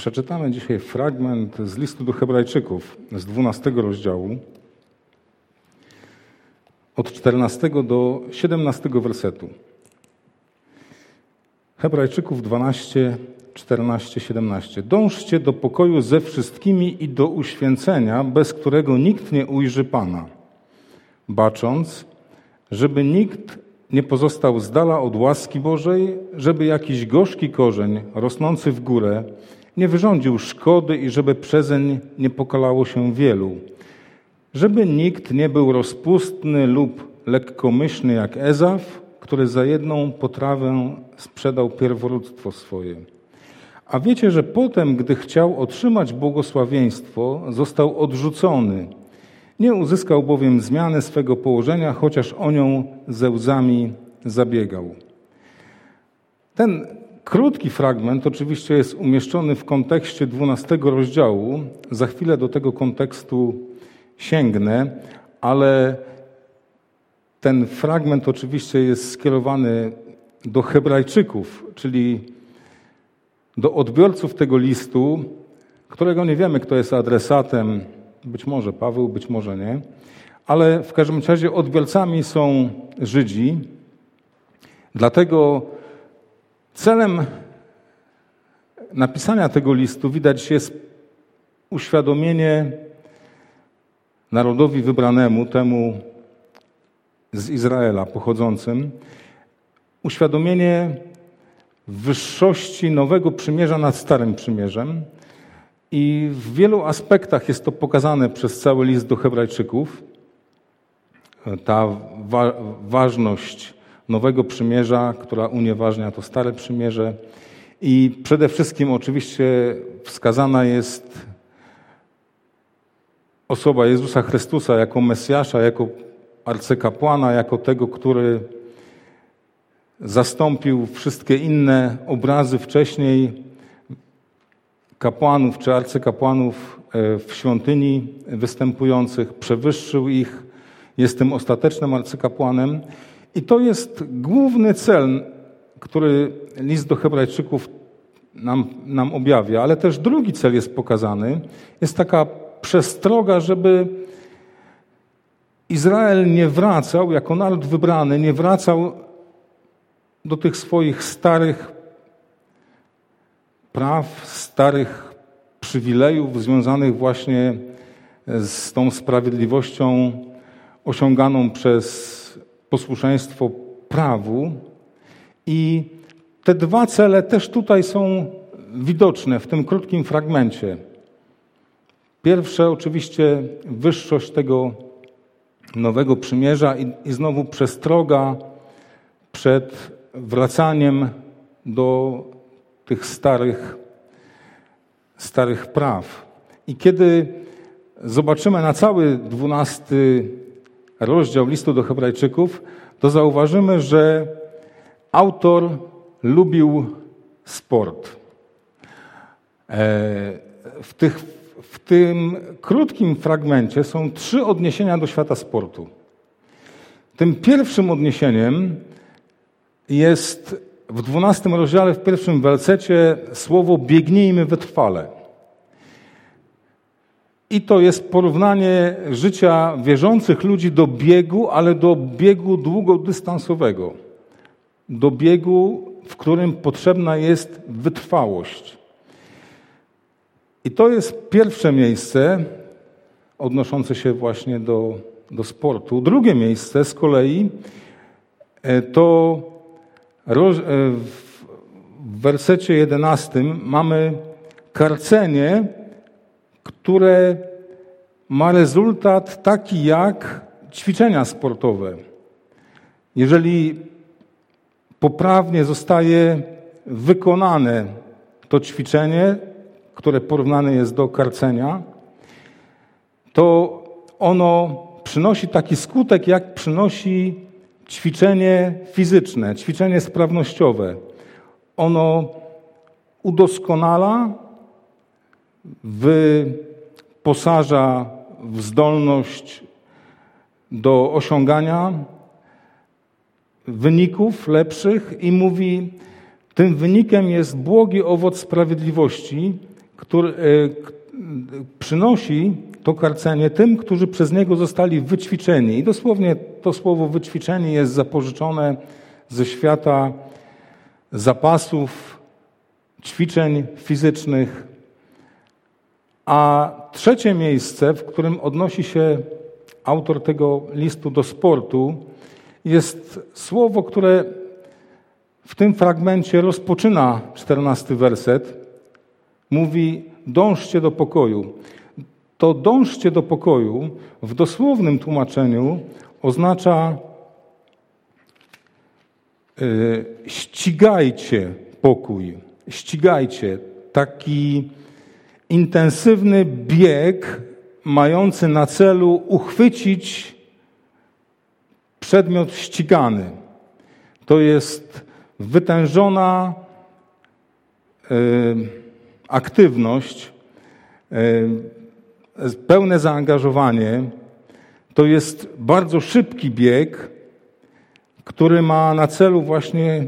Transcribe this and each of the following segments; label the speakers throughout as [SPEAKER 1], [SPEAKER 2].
[SPEAKER 1] Przeczytamy dzisiaj fragment z listu do Hebrajczyków z 12 rozdziału, od 14 do 17 wersetu. Hebrajczyków 12, 14, 17. Dążcie do pokoju ze wszystkimi i do uświęcenia, bez którego nikt nie ujrzy Pana, bacząc, żeby nikt nie pozostał z dala od łaski Bożej, żeby jakiś gorzki korzeń rosnący w górę nie wyrządził szkody i żeby przezeń nie pokalało się wielu. Żeby nikt nie był rozpustny lub lekkomyślny jak Ezaf, który za jedną potrawę sprzedał pierworództwo swoje. A wiecie, że potem, gdy chciał otrzymać błogosławieństwo, został odrzucony. Nie uzyskał bowiem zmiany swego położenia, chociaż o nią ze łzami zabiegał. Ten krótki fragment oczywiście jest umieszczony w kontekście 12 rozdziału. Za chwilę do tego kontekstu sięgnę, ale ten fragment oczywiście jest skierowany do Hebrajczyków, czyli do odbiorców tego listu, którego nie wiemy, kto jest adresatem, być może Paweł, być może nie, ale w każdym razie odbiorcami są Żydzi. Dlatego celem napisania tego listu widać jest uświadomienie narodowi wybranemu, temu z Izraela pochodzącym, uświadomienie wyższości nowego przymierza nad Starym Przymierzem. I w wielu aspektach jest to pokazane przez cały list do Hebrajczyków. Ta wa ważność nowego przymierza, która unieważnia to Stare Przymierze. I przede wszystkim oczywiście wskazana jest osoba Jezusa Chrystusa jako Mesjasza, jako arcykapłana, jako tego, który zastąpił wszystkie inne obrazy wcześniej kapłanów czy arcykapłanów e, w świątyni występujących, przewyższył ich, jest tym ostatecznym arcykapłanem. I to jest główny cel, który list do Hebrajczyków nam, nam objawia, ale też drugi cel jest pokazany. Jest taka przestroga, żeby Izrael nie wracał, jako naród wybrany, nie wracał do tych swoich starych praw, starych przywilejów związanych właśnie z tą sprawiedliwością osiąganą przez posłuszeństwo prawu. I te dwa cele też tutaj są widoczne w tym krótkim fragmencie. Pierwsze, oczywiście, wyższość tego nowego przymierza i, i znowu przestroga przed wracaniem do tych starych, starych praw. I kiedy zobaczymy na cały dwunasty rozdział listu do Hebrajczyków, to zauważymy, że autor lubił sport. E, w, tych, w tym krótkim fragmencie są trzy odniesienia do świata sportu. Tym pierwszym odniesieniem jest w dwunastym rozdziale, w pierwszym wersecie słowo biegnijmy wytrwale. I to jest porównanie życia wierzących ludzi do biegu, ale do biegu długodystansowego. Do biegu, w którym potrzebna jest wytrwałość. I to jest pierwsze miejsce odnoszące się właśnie do, do sportu. Drugie miejsce z kolei e, to E, w wersecie 11 mamy karcenie, które ma rezultat taki jak ćwiczenia sportowe. Jeżeli poprawnie zostaje wykonane to ćwiczenie, które porównane jest do karcenia, to ono przynosi taki skutek, jak przynosi ćwiczenie fizyczne, ćwiczenie sprawnościowe, ono udoskonala, wyposaża w zdolność do osiągania wyników lepszych i mówi, tym wynikiem jest błogi owoc sprawiedliwości, który e, przynosi to karcenie tym, którzy przez niego zostali wyćwiczeni. I dosłownie to słowo wyćwiczeni jest zapożyczone ze świata zapasów, ćwiczeń fizycznych. A trzecie miejsce, w którym odnosi się autor tego listu do sportu, jest słowo, które w tym fragmencie rozpoczyna czternasty werset. Mówi: Dążcie do pokoju. To dążcie do pokoju w dosłownym tłumaczeniu oznacza yy, ścigajcie pokój, ścigajcie taki intensywny bieg mający na celu uchwycić przedmiot ścigany. To jest wytężona y, aktywność, y, pełne zaangażowanie. To jest bardzo szybki bieg, który ma na celu właśnie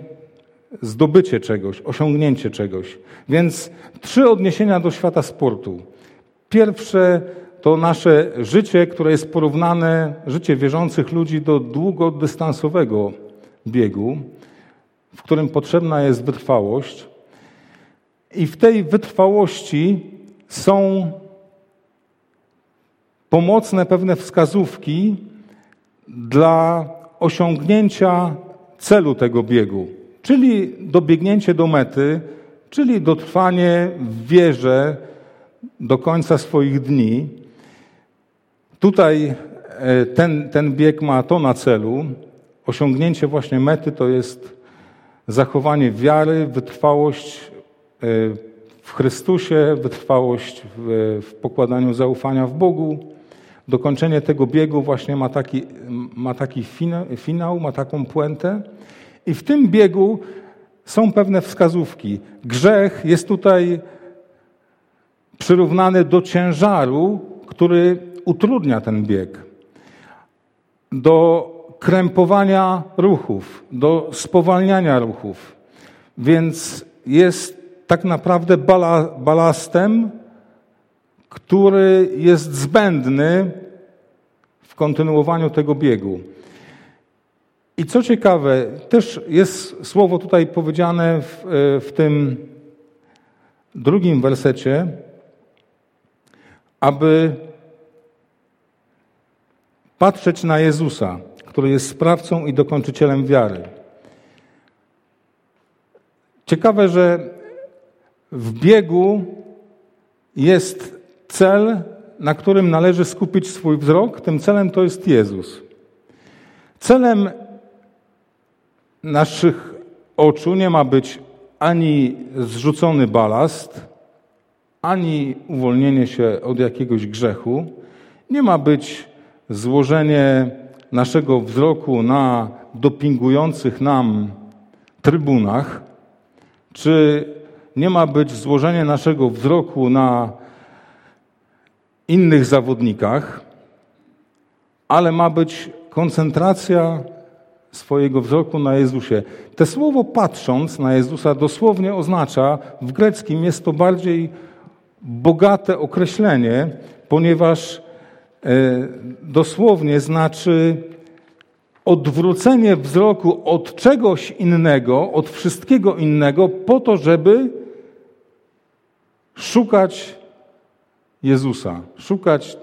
[SPEAKER 1] zdobycie czegoś, osiągnięcie czegoś. Więc trzy odniesienia do świata sportu. Pierwsze to nasze życie, które jest porównane, życie wierzących ludzi do długodystansowego biegu, w którym potrzebna jest wytrwałość. I w tej wytrwałości są pomocne pewne wskazówki dla osiągnięcia celu tego biegu, czyli dobiegnięcie do mety, czyli dotrwanie w wierze do końca swoich dni. Tutaj e, ten, ten bieg ma to na celu. Osiągnięcie właśnie mety to jest zachowanie wiary, wytrwałość e, w Chrystusie, wytrwałość w, w pokładaniu zaufania w Bogu. Dokończenie tego biegu właśnie ma taki, ma taki finał, ma taką puentę. I w tym biegu są pewne wskazówki. Grzech jest tutaj przyrównany do ciężaru, który utrudnia ten bieg, do krępowania ruchów, do spowalniania ruchów. Więc jest tak naprawdę balastem, który jest zbędny w kontynuowaniu tego biegu. I co ciekawe, też jest słowo tutaj powiedziane w, w tym drugim wersecie, aby patrzeć na Jezusa, który jest sprawcą i dokończycielem wiary. Ciekawe, że w biegu jest cel, na którym należy skupić swój wzrok. Tym celem to jest Jezus. Celem naszych oczu nie ma być ani zrzucony balast, ani uwolnienie się od jakiegoś grzechu. Nie ma być złożenie naszego wzroku na dopingujących nam trybunach, czy nie ma być złożenie naszego wzroku na innych zawodnikach, ale ma być koncentracja swojego wzroku na Jezusie. Te słowo patrząc na Jezusa dosłownie oznacza, w greckim jest to bardziej bogate określenie, ponieważ e, dosłownie znaczy odwrócenie wzroku od czegoś innego, od wszystkiego innego, po to, żeby szukać Jezusa, szukać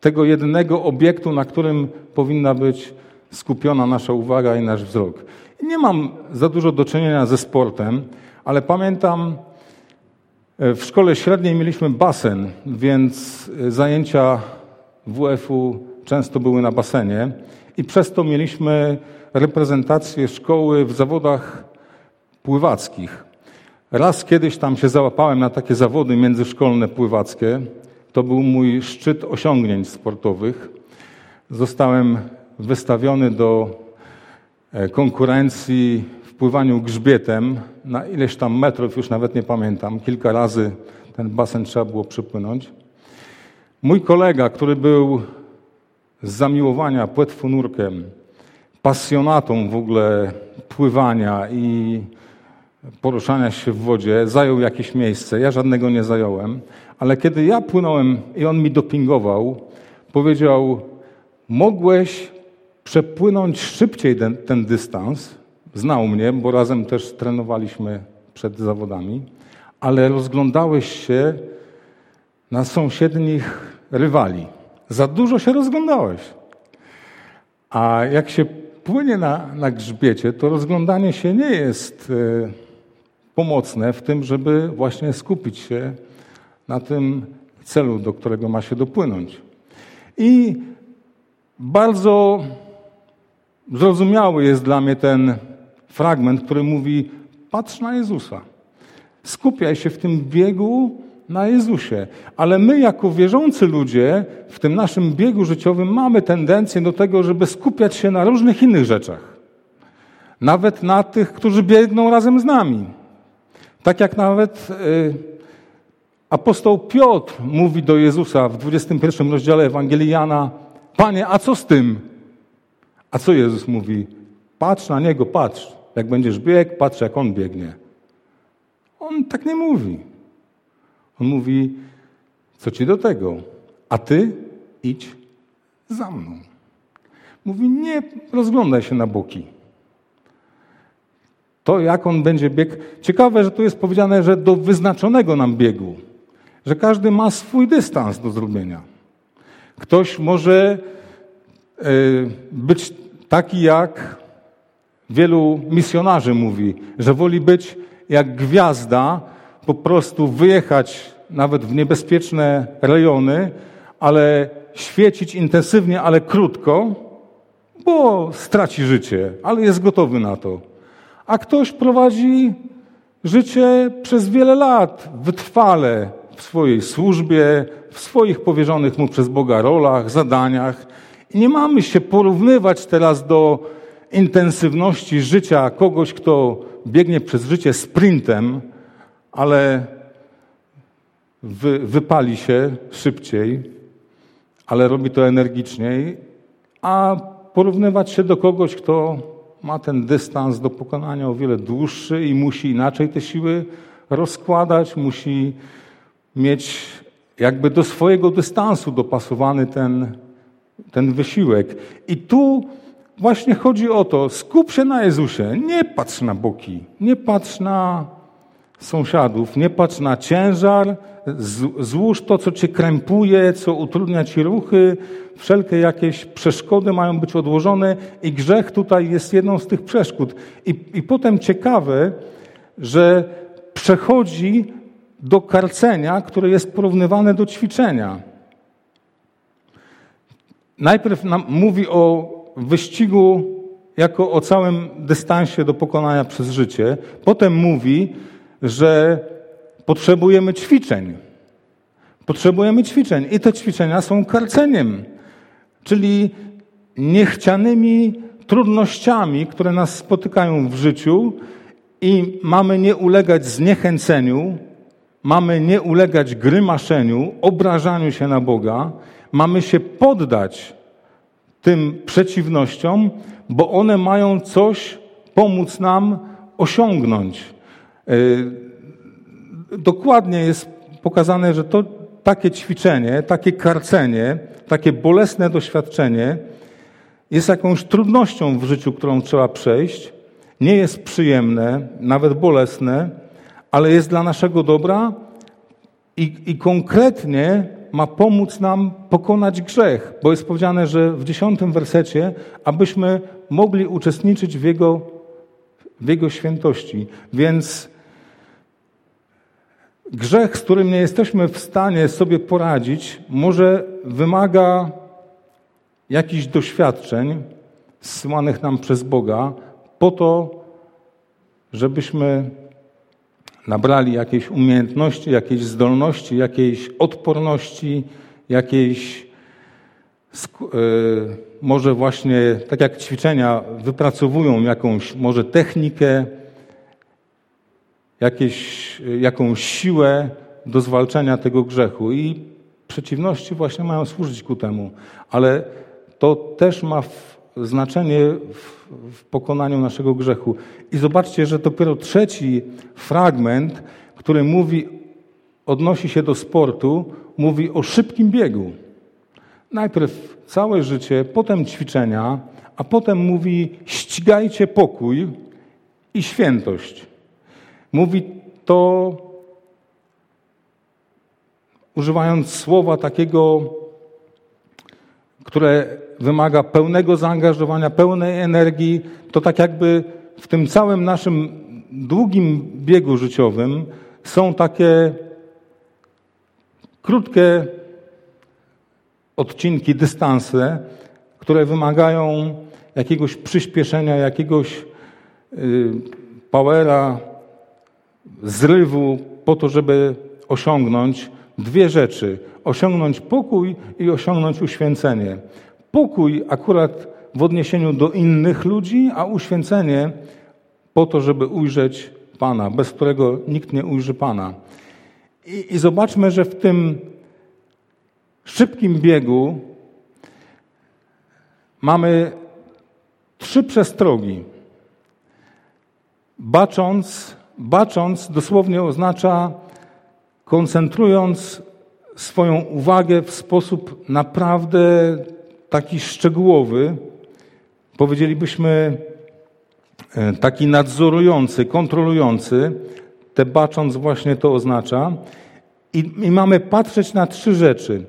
[SPEAKER 1] tego jedynego obiektu, na którym powinna być skupiona nasza uwaga i nasz wzrok. Nie mam za dużo do czynienia ze sportem, ale pamiętam, e, w szkole średniej mieliśmy basen, więc e, zajęcia WF-u często były na basenie i przez to mieliśmy reprezentację szkoły w zawodach pływackich. Raz kiedyś tam się załapałem na takie zawody międzyszkolne pływackie. To był mój szczyt osiągnięć sportowych. Zostałem wystawiony do e, konkurencji w pływaniu grzbietem na ileś tam metrów, już nawet nie pamiętam. Kilka razy ten basen trzeba było przypłynąć. Mój kolega, który był z zamiłowania płetwonurkiem, pasjonatą w ogóle pływania i poruszania się w wodzie, zajął jakieś miejsce. Ja żadnego nie zająłem, ale kiedy ja płynąłem i on mi dopingował, powiedział: Mogłeś przepłynąć szybciej ten, ten dystans. Znał mnie, bo razem też trenowaliśmy przed zawodami, ale rozglądałeś się na sąsiednich rywali. Za dużo się rozglądałeś. A jak się płynie na, na grzbiecie, to rozglądanie się nie jest e, pomocne w tym, żeby właśnie skupić się na tym celu, do którego ma się dopłynąć. I bardzo zrozumiały jest dla mnie ten fragment, który mówi: patrz na Jezusa. Skupiaj się w tym biegu na Jezusie. Ale my, jako wierzący ludzie, w tym naszym biegu życiowym mamy tendencję do tego, żeby skupiać się na różnych innych rzeczach. Nawet na tych, którzy biegną razem z nami. Tak jak nawet y, apostoł Piotr mówi do Jezusa w 21 rozdziale Ewangelii Jana: Panie, a co z tym? A co Jezus mówi? Patrz na niego, patrz. Jak będziesz biegł, patrz jak on biegnie. On tak nie mówi. On mówi, co ci do tego? A ty idź za mną. Mówi, nie rozglądaj się na boki. To, jak on będzie biegł. Ciekawe, że tu jest powiedziane, że do wyznaczonego nam biegu. Że każdy ma swój dystans do zrobienia. Ktoś może e, być taki, jak wielu misjonarzy mówi, że woli być jak gwiazda, po prostu wyjechać nawet w niebezpieczne rejony, ale świecić intensywnie, ale krótko, bo straci życie, ale jest gotowy na to. A ktoś prowadzi życie przez wiele lat, wytrwale w swojej służbie, w swoich powierzonych mu przez Boga rolach, zadaniach. Nie mamy się porównywać teraz do intensywności życia kogoś, kto biegnie przez życie sprintem, ale wy, wypali się szybciej, ale robi to energiczniej, a porównywać się do kogoś, kto ma ten dystans do pokonania o wiele dłuższy i musi inaczej te siły rozkładać, musi mieć jakby do swojego dystansu dopasowany ten, ten wysiłek. I tu właśnie chodzi o to, skup się na Jezusie, nie patrz na boki, nie patrz na sąsiadów, nie patrz na ciężar, złóż to, co cię krępuje, co utrudnia ci ruchy, wszelkie jakieś przeszkody mają być odłożone i grzech tutaj jest jedną z tych przeszkód. I, i potem ciekawe, że przechodzi do karcenia, które jest porównywane do ćwiczenia. Najpierw nam mówi o wyścigu jako o całym dystansie do pokonania przez życie. Potem mówi, że potrzebujemy ćwiczeń. Potrzebujemy ćwiczeń i te ćwiczenia są karceniem, czyli niechcianymi trudnościami, które nas spotykają w życiu i mamy nie ulegać zniechęceniu, mamy nie ulegać grymaszeniu, obrażaniu się na Boga, mamy się poddać tym przeciwnościom, bo one mają coś pomóc nam osiągnąć. E, dokładnie jest pokazane, że to takie ćwiczenie, takie karcenie, takie bolesne doświadczenie jest jakąś trudnością w życiu, którą trzeba przejść. Nie jest przyjemne, nawet bolesne, ale jest dla naszego dobra i, i konkretnie ma pomóc nam pokonać grzech, bo jest powiedziane, że w dziesiątym wersecie, abyśmy mogli uczestniczyć w Jego, w Jego świętości. Więc grzech, z którym nie jesteśmy w stanie sobie poradzić, może wymaga jakichś doświadczeń zsyłanych nam przez Boga po to, żebyśmy nabrali jakiejś umiejętności, jakiejś zdolności, jakiejś odporności, jakiejś e, może właśnie, tak jak ćwiczenia, wypracowują jakąś może technikę, jakieś, jakąś siłę do zwalczenia tego grzechu. I przeciwności właśnie mają służyć ku temu. Ale to też ma znaczenie w, w pokonaniu naszego grzechu. I zobaczcie, że dopiero trzeci fragment, który mówi, odnosi się do sportu, mówi o szybkim biegu. Najpierw całe życie, potem ćwiczenia, a potem mówi ścigajcie pokój i świętość. Mówi to używając słowa takiego, które wymaga pełnego zaangażowania, pełnej energii, to tak jakby w tym całym naszym długim biegu życiowym są takie krótkie odcinki, dystanse, które wymagają jakiegoś przyspieszenia, jakiegoś y, powera, zrywu po to, żeby osiągnąć dwie rzeczy: osiągnąć pokój i osiągnąć uświęcenie. Pokój akurat w odniesieniu do innych ludzi, a uświęcenie po to, żeby ujrzeć Pana, bez którego nikt nie ujrzy Pana. I, i zobaczmy, że w tym szybkim biegu mamy trzy przestrogi. Bacząc, bacząc dosłownie oznacza koncentrując swoją uwagę w sposób naprawdę taki szczegółowy, powiedzielibyśmy e, taki nadzorujący, kontrolujący, te bacząc właśnie to oznacza. I, I, mamy patrzeć na trzy rzeczy.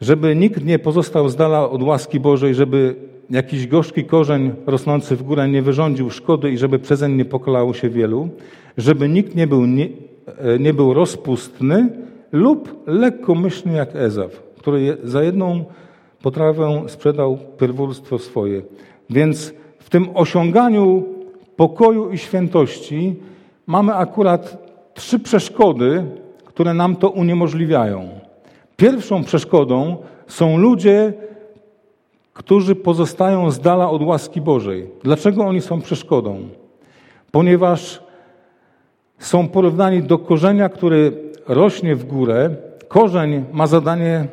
[SPEAKER 1] Żeby nikt nie pozostał z dala od łaski Bożej, żeby jakiś gorzki korzeń rosnący w górę nie wyrządził szkody i żeby przezeń nie pokolało się wielu, żeby nikt nie był nie, E, nie był rozpustny lub lekkomyślny jak Ezaw, który za jedną potrawę sprzedał pierwórstwo swoje. Więc w tym osiąganiu pokoju i świętości mamy akurat trzy przeszkody, które nam to uniemożliwiają. Pierwszą przeszkodą są ludzie, którzy pozostają z dala od łaski Bożej. Dlaczego oni są przeszkodą? Ponieważ są porównani do korzenia, który rośnie w górę. Korzeń ma zadanie,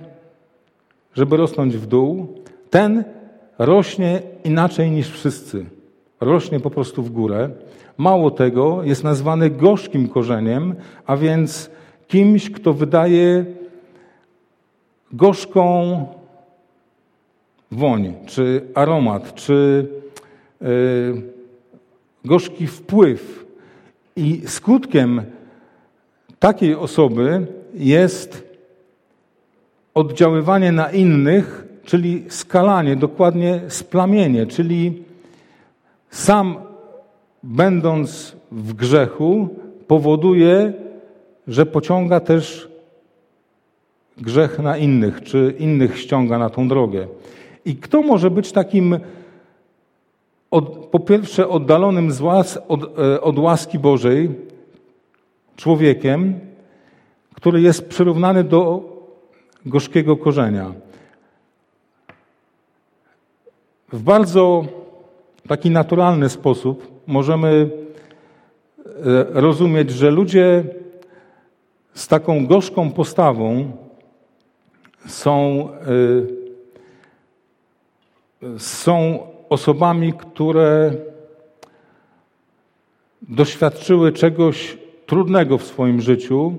[SPEAKER 1] żeby rosnąć w dół. Ten rośnie inaczej niż wszyscy. Rośnie po prostu w górę. Mało tego, jest nazwany gorzkim korzeniem, a więc kimś, kto wydaje gorzką woń, czy aromat, czy yy, gorzki wpływ i skutkiem takiej osoby jest oddziaływanie na innych, czyli skalanie, dokładnie splamienie, czyli sam będąc w grzechu powoduje, że pociąga też grzech na innych, czy innych ściąga na tą drogę. I kto może być takim od, po pierwsze oddalonym z łas, od, e, od łaski Bożej człowiekiem, który jest przyrównany do gorzkiego korzenia. W bardzo taki naturalny sposób możemy e, rozumieć, że ludzie z taką gorzką postawą są, e, są osobami, które doświadczyły czegoś trudnego w swoim życiu,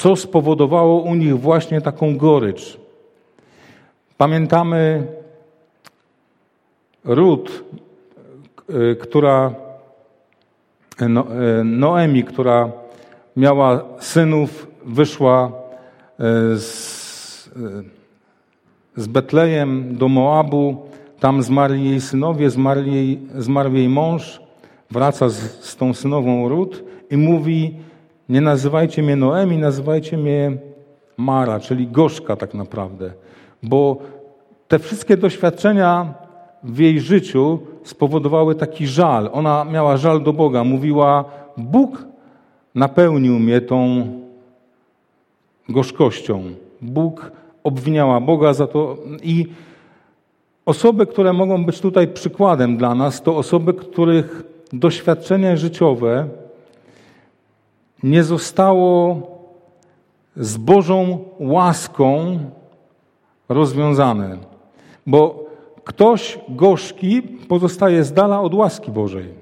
[SPEAKER 1] co spowodowało u nich właśnie taką gorycz. Pamiętamy Rut, e, która no, e, Noemi, która miała synów, wyszła e, z, z Betlejem do Moabu, tam zmarli jej synowie, zmarli jej, zmarł jej mąż, wraca z, z tą synową Rut i mówi, nie nazywajcie mnie Noemi, nazywajcie mnie Mara, czyli gorzka tak naprawdę. Bo te wszystkie doświadczenia w jej życiu spowodowały taki żal. Ona miała żal do Boga. Mówiła, Bóg napełnił mnie tą gorzkością. Bóg obwiniała Boga za to i Osoby, które mogą być tutaj przykładem dla nas, to osoby, których doświadczenie życiowe nie zostało z Bożą łaską rozwiązane. Bo ktoś gorzki pozostaje z dala od łaski Bożej.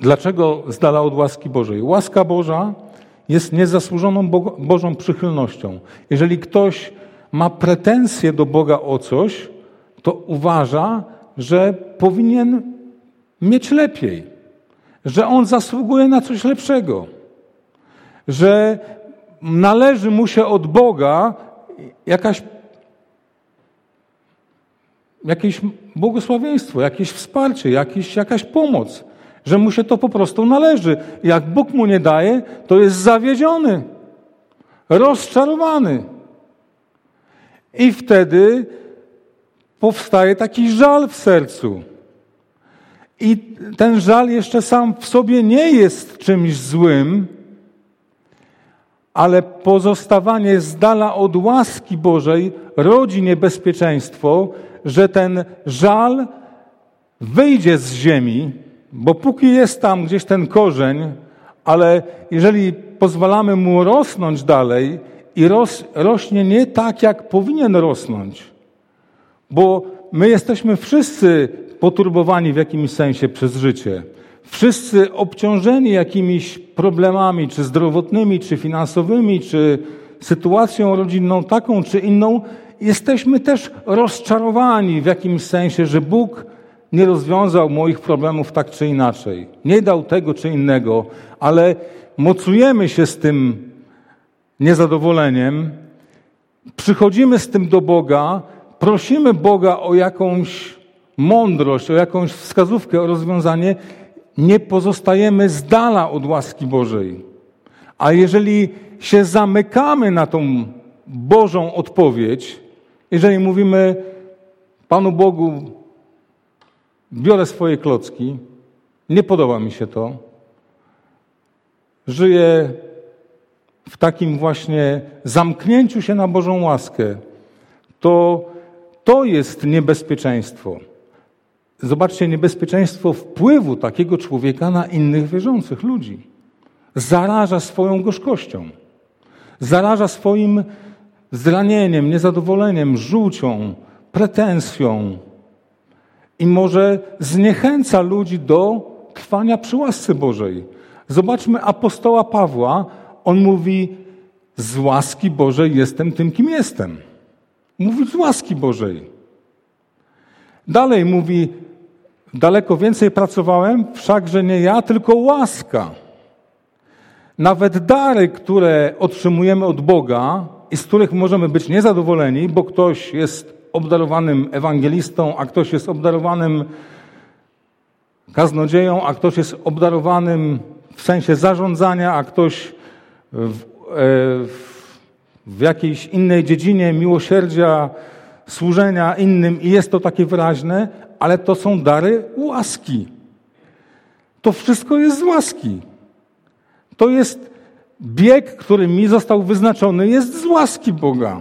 [SPEAKER 1] Dlaczego z dala od łaski Bożej? Łaska Boża jest niezasłużoną Bożą przychylnością. Jeżeli ktoś ma pretensje do Boga o coś, to uważa, że powinien mieć lepiej, że on zasługuje na coś lepszego, że należy mu się od Boga jakaś, jakieś błogosławieństwo, jakieś wsparcie, jakieś, jakaś pomoc, że mu się to po prostu należy. Jak Bóg mu nie daje, to jest zawiedziony, rozczarowany. I wtedy powstaje taki żal w sercu. I ten żal jeszcze sam w sobie nie jest czymś złym, ale pozostawanie z dala od łaski Bożej rodzi niebezpieczeństwo, że ten żal wyjdzie z ziemi, bo póki jest tam gdzieś ten korzeń, ale jeżeli pozwalamy mu rosnąć dalej i ros, rośnie nie tak, jak powinien rosnąć, bo my jesteśmy wszyscy poturbowani w jakimś sensie przez życie. Wszyscy obciążeni jakimiś problemami, czy zdrowotnymi, czy finansowymi, czy sytuacją rodzinną taką czy inną, jesteśmy też rozczarowani w jakimś sensie, że Bóg nie rozwiązał moich problemów tak czy inaczej. Nie dał tego czy innego, ale mocujemy się z tym niezadowoleniem, przychodzimy z tym do Boga, prosimy Boga o jakąś mądrość, o jakąś wskazówkę, o rozwiązanie, nie pozostajemy z dala od łaski Bożej. A jeżeli się zamykamy na tą Bożą odpowiedź, jeżeli mówimy Panu Bogu, biorę swoje klocki, nie podoba mi się to, żyję w takim właśnie zamknięciu się na Bożą łaskę, to to jest niebezpieczeństwo. Zobaczcie, niebezpieczeństwo wpływu takiego człowieka na innych wierzących ludzi. Zaraża swoją gorzkością, zaraża swoim zranieniem, niezadowoleniem, żółcią, pretensją i może zniechęca ludzi do trwania przy łasce Bożej. Zobaczmy apostoła Pawła, on mówi: Z łaski Bożej jestem tym, kim jestem. Mówi z łaski Bożej. Dalej mówi: Daleko więcej pracowałem, wszakże nie ja, tylko łaska. Nawet dary, które otrzymujemy od Boga i z których możemy być niezadowoleni, bo ktoś jest obdarowanym ewangelistą, a ktoś jest obdarowanym kaznodzieją, a ktoś jest obdarowanym w sensie zarządzania, a ktoś w, w, w jakiejś innej dziedzinie miłosierdzia, służenia innym i jest to takie wyraźne, ale to są dary łaski. To wszystko jest z łaski. To jest bieg, który mi został wyznaczony, jest z łaski Boga.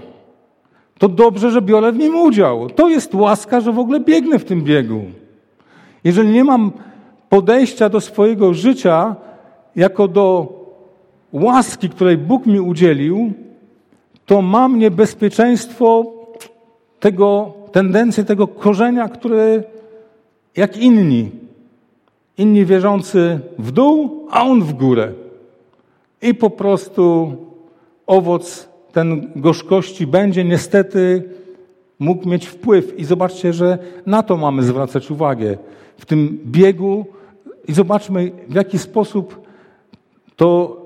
[SPEAKER 1] To dobrze, że biorę w nim udział. To jest łaska, że w ogóle biegnę w tym biegu. Jeżeli nie mam podejścia do swojego życia jako do łaski, której Bóg mi udzielił, to mam niebezpieczeństwo tego, tendencję tego korzenia, który jak inni, inni wierzący w dół, a on w górę. I po prostu owoc ten gorzkości będzie niestety mógł mieć wpływ. I zobaczcie, że na to mamy zwracać uwagę w tym biegu. I zobaczmy, w jaki sposób to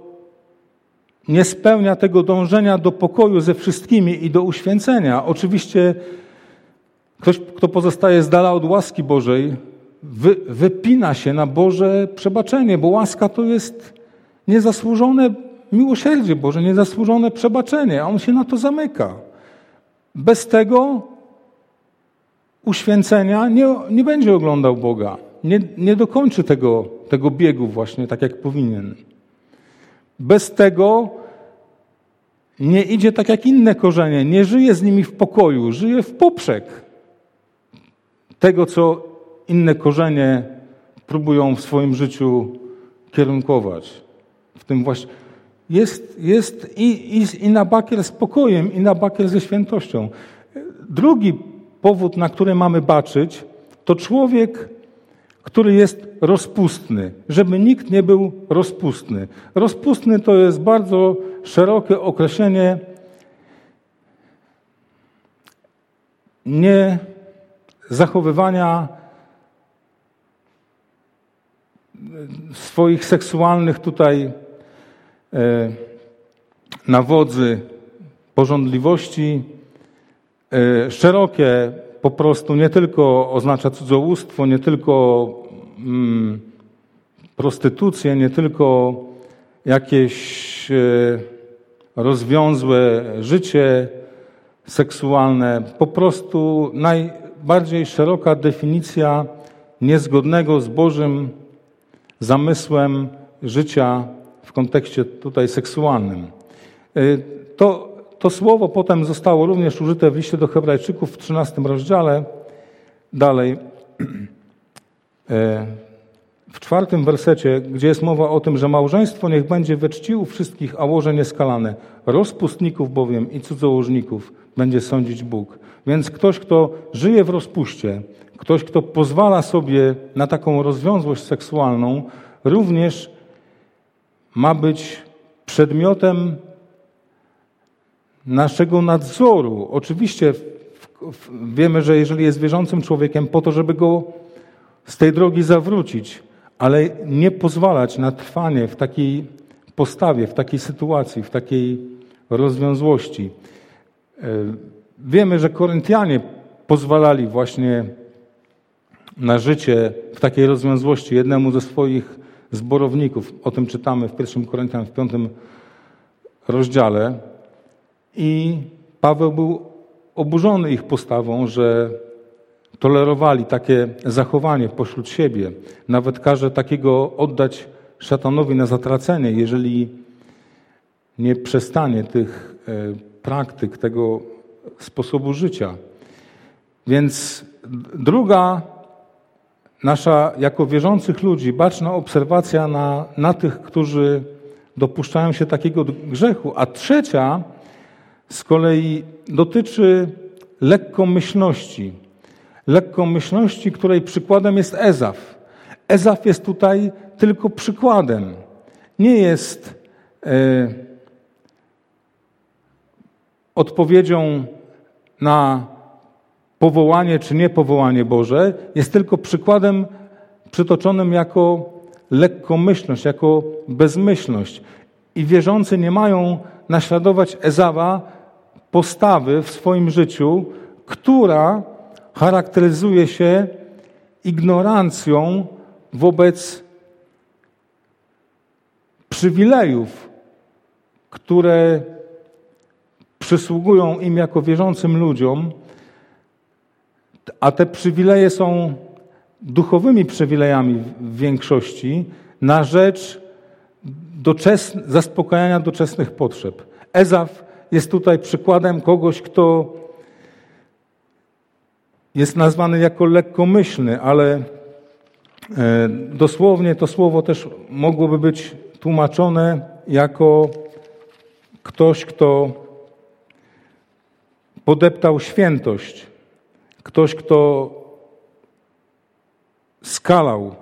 [SPEAKER 1] nie spełnia tego dążenia do pokoju ze wszystkimi i do uświęcenia. Oczywiście ktoś, kto pozostaje z dala od łaski Bożej, wy, wypina się na Boże przebaczenie, bo łaska to jest niezasłużone miłosierdzie Boże, niezasłużone przebaczenie, a on się na to zamyka. Bez tego uświęcenia nie, nie będzie oglądał Boga. Nie, nie dokończy tego, tego biegu właśnie tak, jak powinien. Bez tego nie idzie tak jak inne korzenie, nie żyje z nimi w pokoju, żyje w poprzek tego, co inne korzenie próbują w swoim życiu kierunkować. W tym właśnie jest, jest i, i, i na bakier z pokojem, i na bakier ze świętością. Drugi powód, na który mamy baczyć, to człowiek, który jest rozpustny, żeby nikt nie był rozpustny. Rozpustny to jest bardzo szerokie określenie nie zachowywania swoich seksualnych tutaj e, nawodzy, porządliwości, e, szerokie po prostu nie tylko oznacza cudzołóstwo, nie tylko mm, prostytucję, nie tylko jakieś e, rozwiązłe życie seksualne, po prostu najbardziej szeroka definicja niezgodnego z Bożym zamysłem życia w kontekście tutaj seksualnym. Y, to, to słowo potem zostało również użyte w liście do Hebrajczyków w 13 rozdziale. Dalej, y, w czwartym wersecie, gdzie jest mowa o tym, że małżeństwo niech będzie we czci u wszystkich, a łoże nieskalane. Rozpustników bowiem i cudzołożników będzie sądzić Bóg. Więc ktoś, kto żyje w rozpuście, ktoś, kto pozwala sobie na taką rozwiązłość seksualną, również ma być przedmiotem naszego nadzoru. Oczywiście wiemy, że jeżeli jest wierzącym człowiekiem, po to, żeby go z tej drogi zawrócić, ale nie pozwalać na trwanie w takiej postawie, w takiej sytuacji, w takiej rozwiązłości. E, wiemy, że Koryntianie pozwalali właśnie na życie w takiej rozwiązłości jednemu ze swoich zborowników. O tym czytamy w 1 Koryntian w 5 rozdziale. I Paweł był oburzony ich postawą, że tolerowali takie zachowanie pośród siebie. Nawet każe takiego oddać szatanowi na zatracenie, jeżeli nie przestanie tych e, praktyk, tego sposobu życia. Więc druga nasza, jako wierzących ludzi, baczna obserwacja na, na tych, którzy dopuszczają się takiego grzechu. A trzecia z kolei dotyczy lekkomyślności. Lekkomyślności, której przykładem jest Ezaf. Ezaf jest tutaj tylko przykładem. Nie jest e, odpowiedzią na powołanie czy niepowołanie Boże, jest tylko przykładem przytoczonym jako lekkomyślność, jako bezmyślność. I wierzący nie mają naśladować Ezawa postawy w swoim życiu, która charakteryzuje się ignorancją wobec przywilejów, które przysługują im jako wierzącym ludziom, a te przywileje są duchowymi przywilejami w większości na rzecz zaspokajania doczesnych potrzeb. Ezaf jest tutaj przykładem kogoś, kto jest nazwany jako lekkomyślny, ale e, dosłownie to słowo też mogłoby być tłumaczone jako ktoś, kto podeptał świętość, ktoś, kto skalał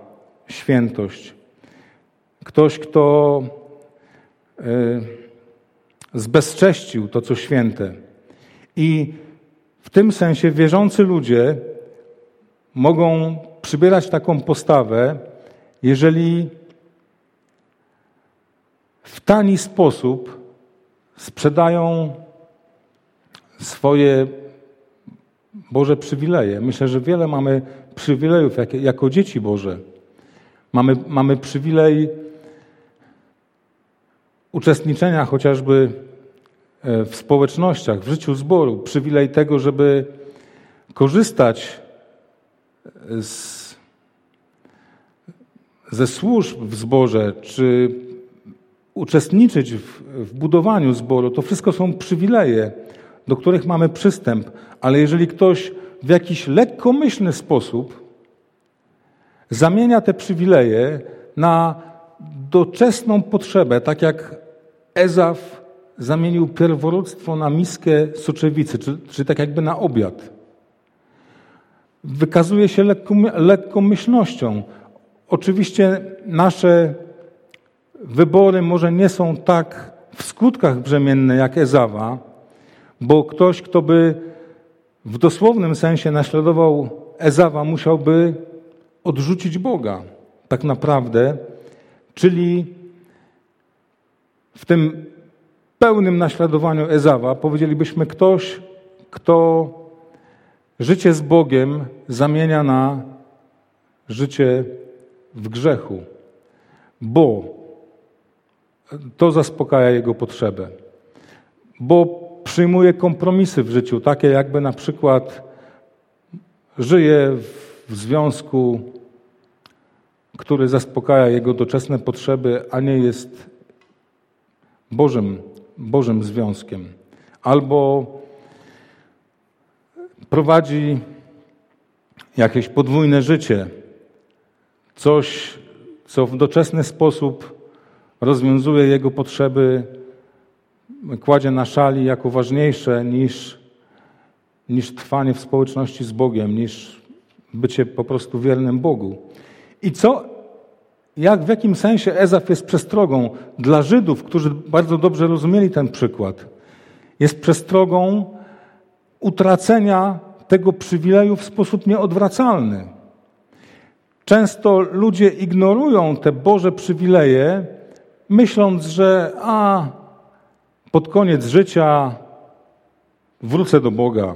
[SPEAKER 1] świętość, ktoś, kto e, zbezcześcił to, co święte. I w tym sensie wierzący ludzie mogą przybierać taką postawę, jeżeli w tani sposób sprzedają swoje Boże przywileje. Myślę, że wiele mamy przywilejów jako, dzieci Boże. Mamy, mamy przywilej uczestniczenia chociażby w społecznościach, w życiu zboru, przywilej tego, żeby korzystać z, ze służb w zborze, czy uczestniczyć w, w budowaniu zboru. To wszystko są przywileje, do których mamy przystęp, ale jeżeli ktoś w jakiś lekkomyślny sposób zamienia te przywileje na doczesną potrzebę, tak jak Ezaf zamienił pierworództwo na miskę soczewicy, czy, czy tak jakby na obiad. wykazuje się lekkomyślnością. Oczywiście nasze wybory może nie są tak w skutkach brzemienne jak Ezawa, bo ktoś, kto by w dosłownym sensie naśladował Ezawa, musiałby odrzucić Boga, tak naprawdę, czyli w tym pełnym naśladowaniu Ezawa powiedzielibyśmy ktoś, kto życie z Bogiem zamienia na życie w grzechu, bo to zaspokaja jego potrzebę, bo przyjmuje kompromisy w życiu, takie jakby na przykład żyje w związku, który zaspokaja jego doczesne potrzeby, a nie jest Bożym, Bożym związkiem. Albo prowadzi jakieś podwójne życie, coś, co w doczesny sposób rozwiązuje jego potrzeby, kładzie na szali jako ważniejsze niż, niż trwanie w społeczności z Bogiem, niż bycie po prostu wiernym Bogu. I co, jak w jakim sensie Ezaf jest przestrogą dla Żydów, którzy bardzo dobrze rozumieli ten przykład, jest przestrogą utracenia tego przywileju w sposób nieodwracalny. Często ludzie ignorują te Boże przywileje, myśląc, że a pod koniec życia wrócę do Boga.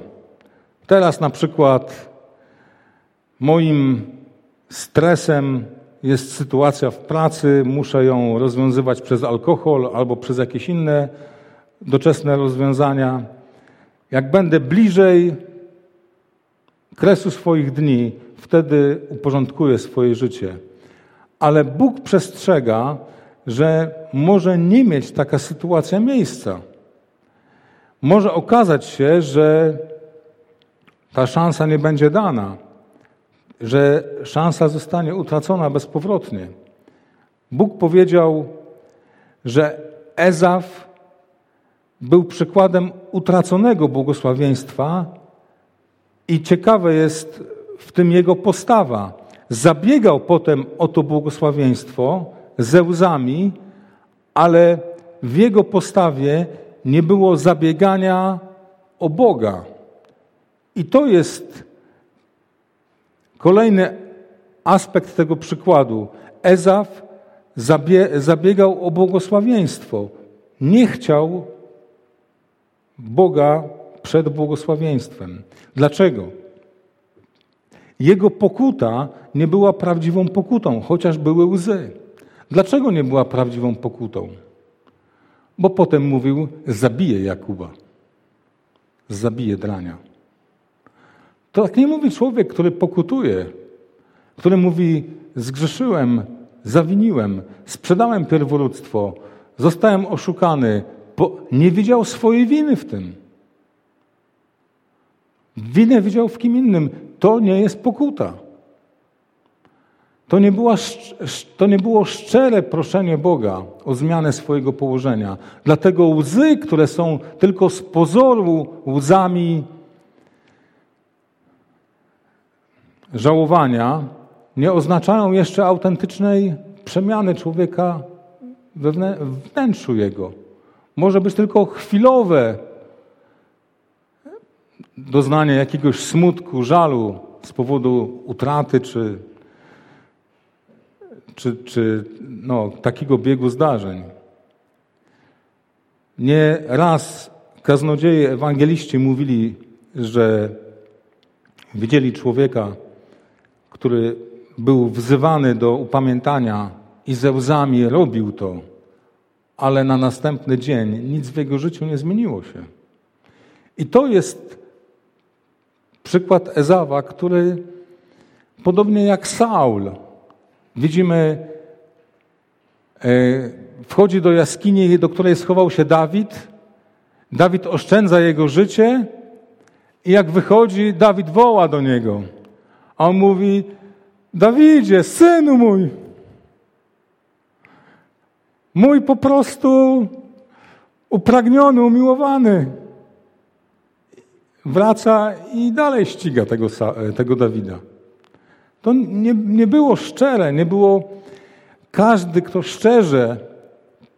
[SPEAKER 1] Teraz na przykład moim stresem jest sytuacja w pracy, muszę ją rozwiązywać przez alkohol albo przez jakieś inne doczesne rozwiązania. Jak będę bliżej kresu swoich dni, wtedy uporządkuję swoje życie. Ale Bóg przestrzega, że może nie mieć taka sytuacja miejsca. Może okazać się, że ta szansa nie będzie dana, że szansa zostanie utracona bezpowrotnie. Bóg powiedział, że Ezaf był przykładem utraconego błogosławieństwa i ciekawe jest w tym jego postawa. Zabiegał potem o to błogosławieństwo, ze łzami, ale w jego postawie nie było zabiegania o Boga. I to jest kolejny aspekt tego przykładu. Ezaf zabie, zabiegał o błogosławieństwo. Nie chciał Boga przed błogosławieństwem. Dlaczego? Jego pokuta nie była prawdziwą pokutą, chociaż były łzy. Dlaczego nie była prawdziwą pokutą? Bo potem mówił: Zabiję Jakuba, zabiję drania. To tak nie mówi człowiek, który pokutuje, który mówi: Zgrzeszyłem, zawiniłem, sprzedałem pierworództwo, zostałem oszukany, bo nie widział swojej winy w tym. Winę widział w kim innym. To nie jest pokuta. To nie, była, to nie było szczere proszenie Boga o zmianę swojego położenia. Dlatego łzy, które są tylko z pozoru łzami żałowania, nie oznaczają jeszcze autentycznej przemiany człowieka we wnętrzu jego. Może być tylko chwilowe doznanie jakiegoś smutku, żalu z powodu utraty czy czy, czy no, takiego biegu zdarzeń. Nie raz kaznodzieje, ewangeliści mówili, że widzieli człowieka, który był wzywany do upamiętania i ze łzami robił to, ale na następny dzień nic w jego życiu nie zmieniło się. I to jest przykład Ezawa, który podobnie jak Saul, Widzimy, e, wchodzi do jaskini, do której schował się Dawid. Dawid oszczędza jego życie i jak wychodzi, Dawid woła do niego. A on mówi, Dawidzie, synu mój, mój po prostu upragniony, umiłowany. wraca i dalej ściga tego, tego Dawida. To nie, nie było szczere, nie było. Każdy, kto szczerze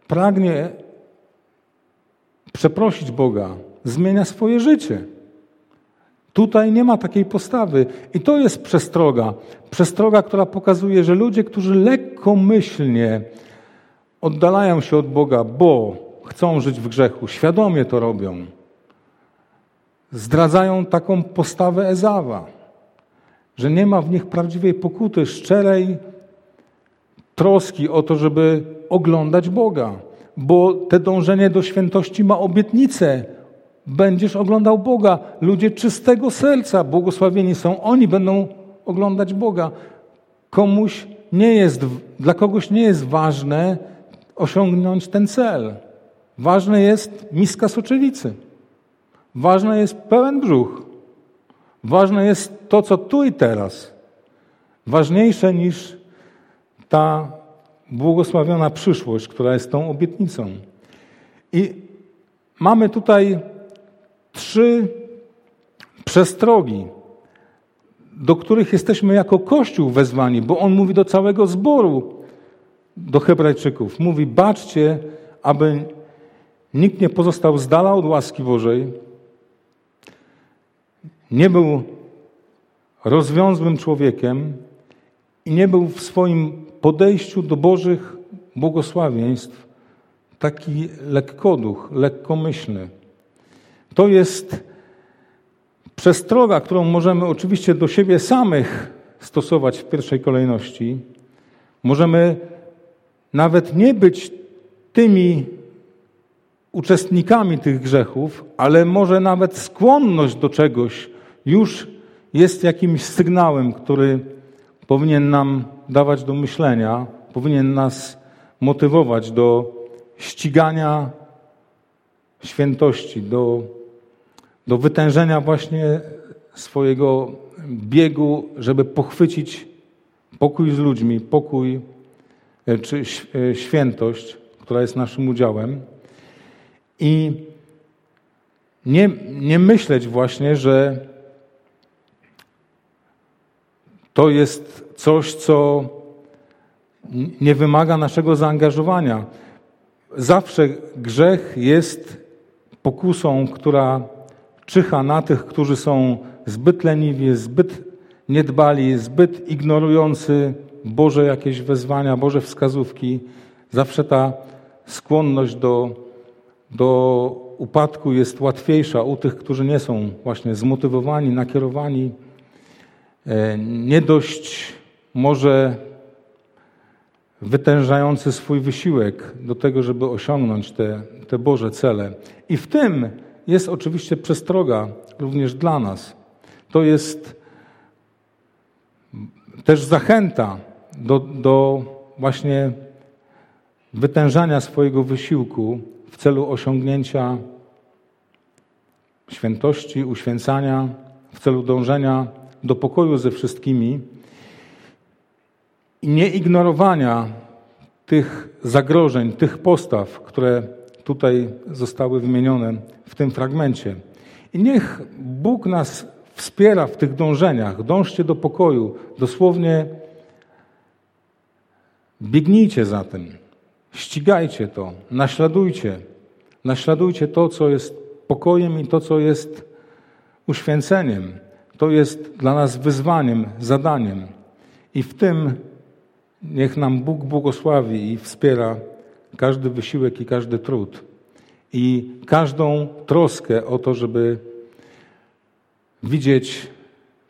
[SPEAKER 1] pragnie przeprosić Boga, zmienia swoje życie. Tutaj nie ma takiej postawy. I to jest przestroga. Przestroga, która pokazuje, że ludzie, którzy lekkomyślnie oddalają się od Boga, bo chcą żyć w grzechu, świadomie to robią, zdradzają taką postawę Ezawa, że nie ma w nich prawdziwej pokuty, szczerej troski o to, żeby oglądać Boga, bo te dążenie do świętości ma obietnicę. Będziesz oglądał Boga. Ludzie czystego serca, błogosławieni są, oni będą oglądać Boga. Komuś nie jest, dla kogoś nie jest ważne osiągnąć ten cel. Ważne jest miska soczewicy. Ważne jest pełen brzuch. Ważne jest to, co tu i teraz. Ważniejsze niż ta błogosławiona przyszłość, która jest tą obietnicą. I mamy tutaj trzy przestrogi, do których jesteśmy jako Kościół wezwani, bo on mówi do całego zboru, do Hebrajczyków. Mówi: baczcie, aby nikt nie pozostał z dala od łaski Bożej, nie był rozwiązłym człowiekiem i nie był w swoim podejściu do Bożych błogosławieństw taki lekkoduch, lekkomyślny. To jest przestroga, którą możemy oczywiście do siebie samych stosować w pierwszej kolejności. Możemy nawet nie być tymi uczestnikami tych grzechów, ale może nawet skłonność do czegoś już jest jakimś sygnałem, który powinien nam dawać do myślenia, powinien nas motywować do ścigania świętości, do, do wytężenia właśnie swojego biegu, żeby pochwycić pokój z ludźmi, pokój e, czy e, świętość, która jest naszym udziałem. I nie, nie myśleć właśnie, że to jest coś, co nie wymaga naszego zaangażowania. Zawsze grzech jest pokusą, która czyha na tych, którzy są zbyt leniwi, zbyt niedbali, zbyt ignorujący Boże jakieś wezwania, Boże wskazówki. Zawsze ta skłonność do, do upadku jest łatwiejsza u tych, którzy nie są właśnie zmotywowani, nakierowani E, nie dość może wytężający swój wysiłek do tego, żeby osiągnąć te, te Boże cele. I w tym jest oczywiście przestroga również dla nas. To jest też zachęta do, do właśnie wytężania swojego wysiłku w celu osiągnięcia świętości, uświęcania, w celu dążenia do pokoju ze wszystkimi i nieignorowania tych zagrożeń, tych postaw, które tutaj zostały wymienione w tym fragmencie. I niech Bóg nas wspiera w tych dążeniach. Dążcie do pokoju. Dosłownie biegnijcie za tym. Ścigajcie to. Naśladujcie. Naśladujcie to, co jest pokojem i to, co jest uświęceniem. To jest dla nas wyzwaniem, zadaniem. I w tym niech nam Bóg błogosławi i wspiera każdy wysiłek i każdy trud. I każdą troskę o to, żeby widzieć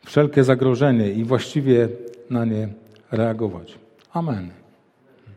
[SPEAKER 1] wszelkie zagrożenie i właściwie na nie reagować. Amen.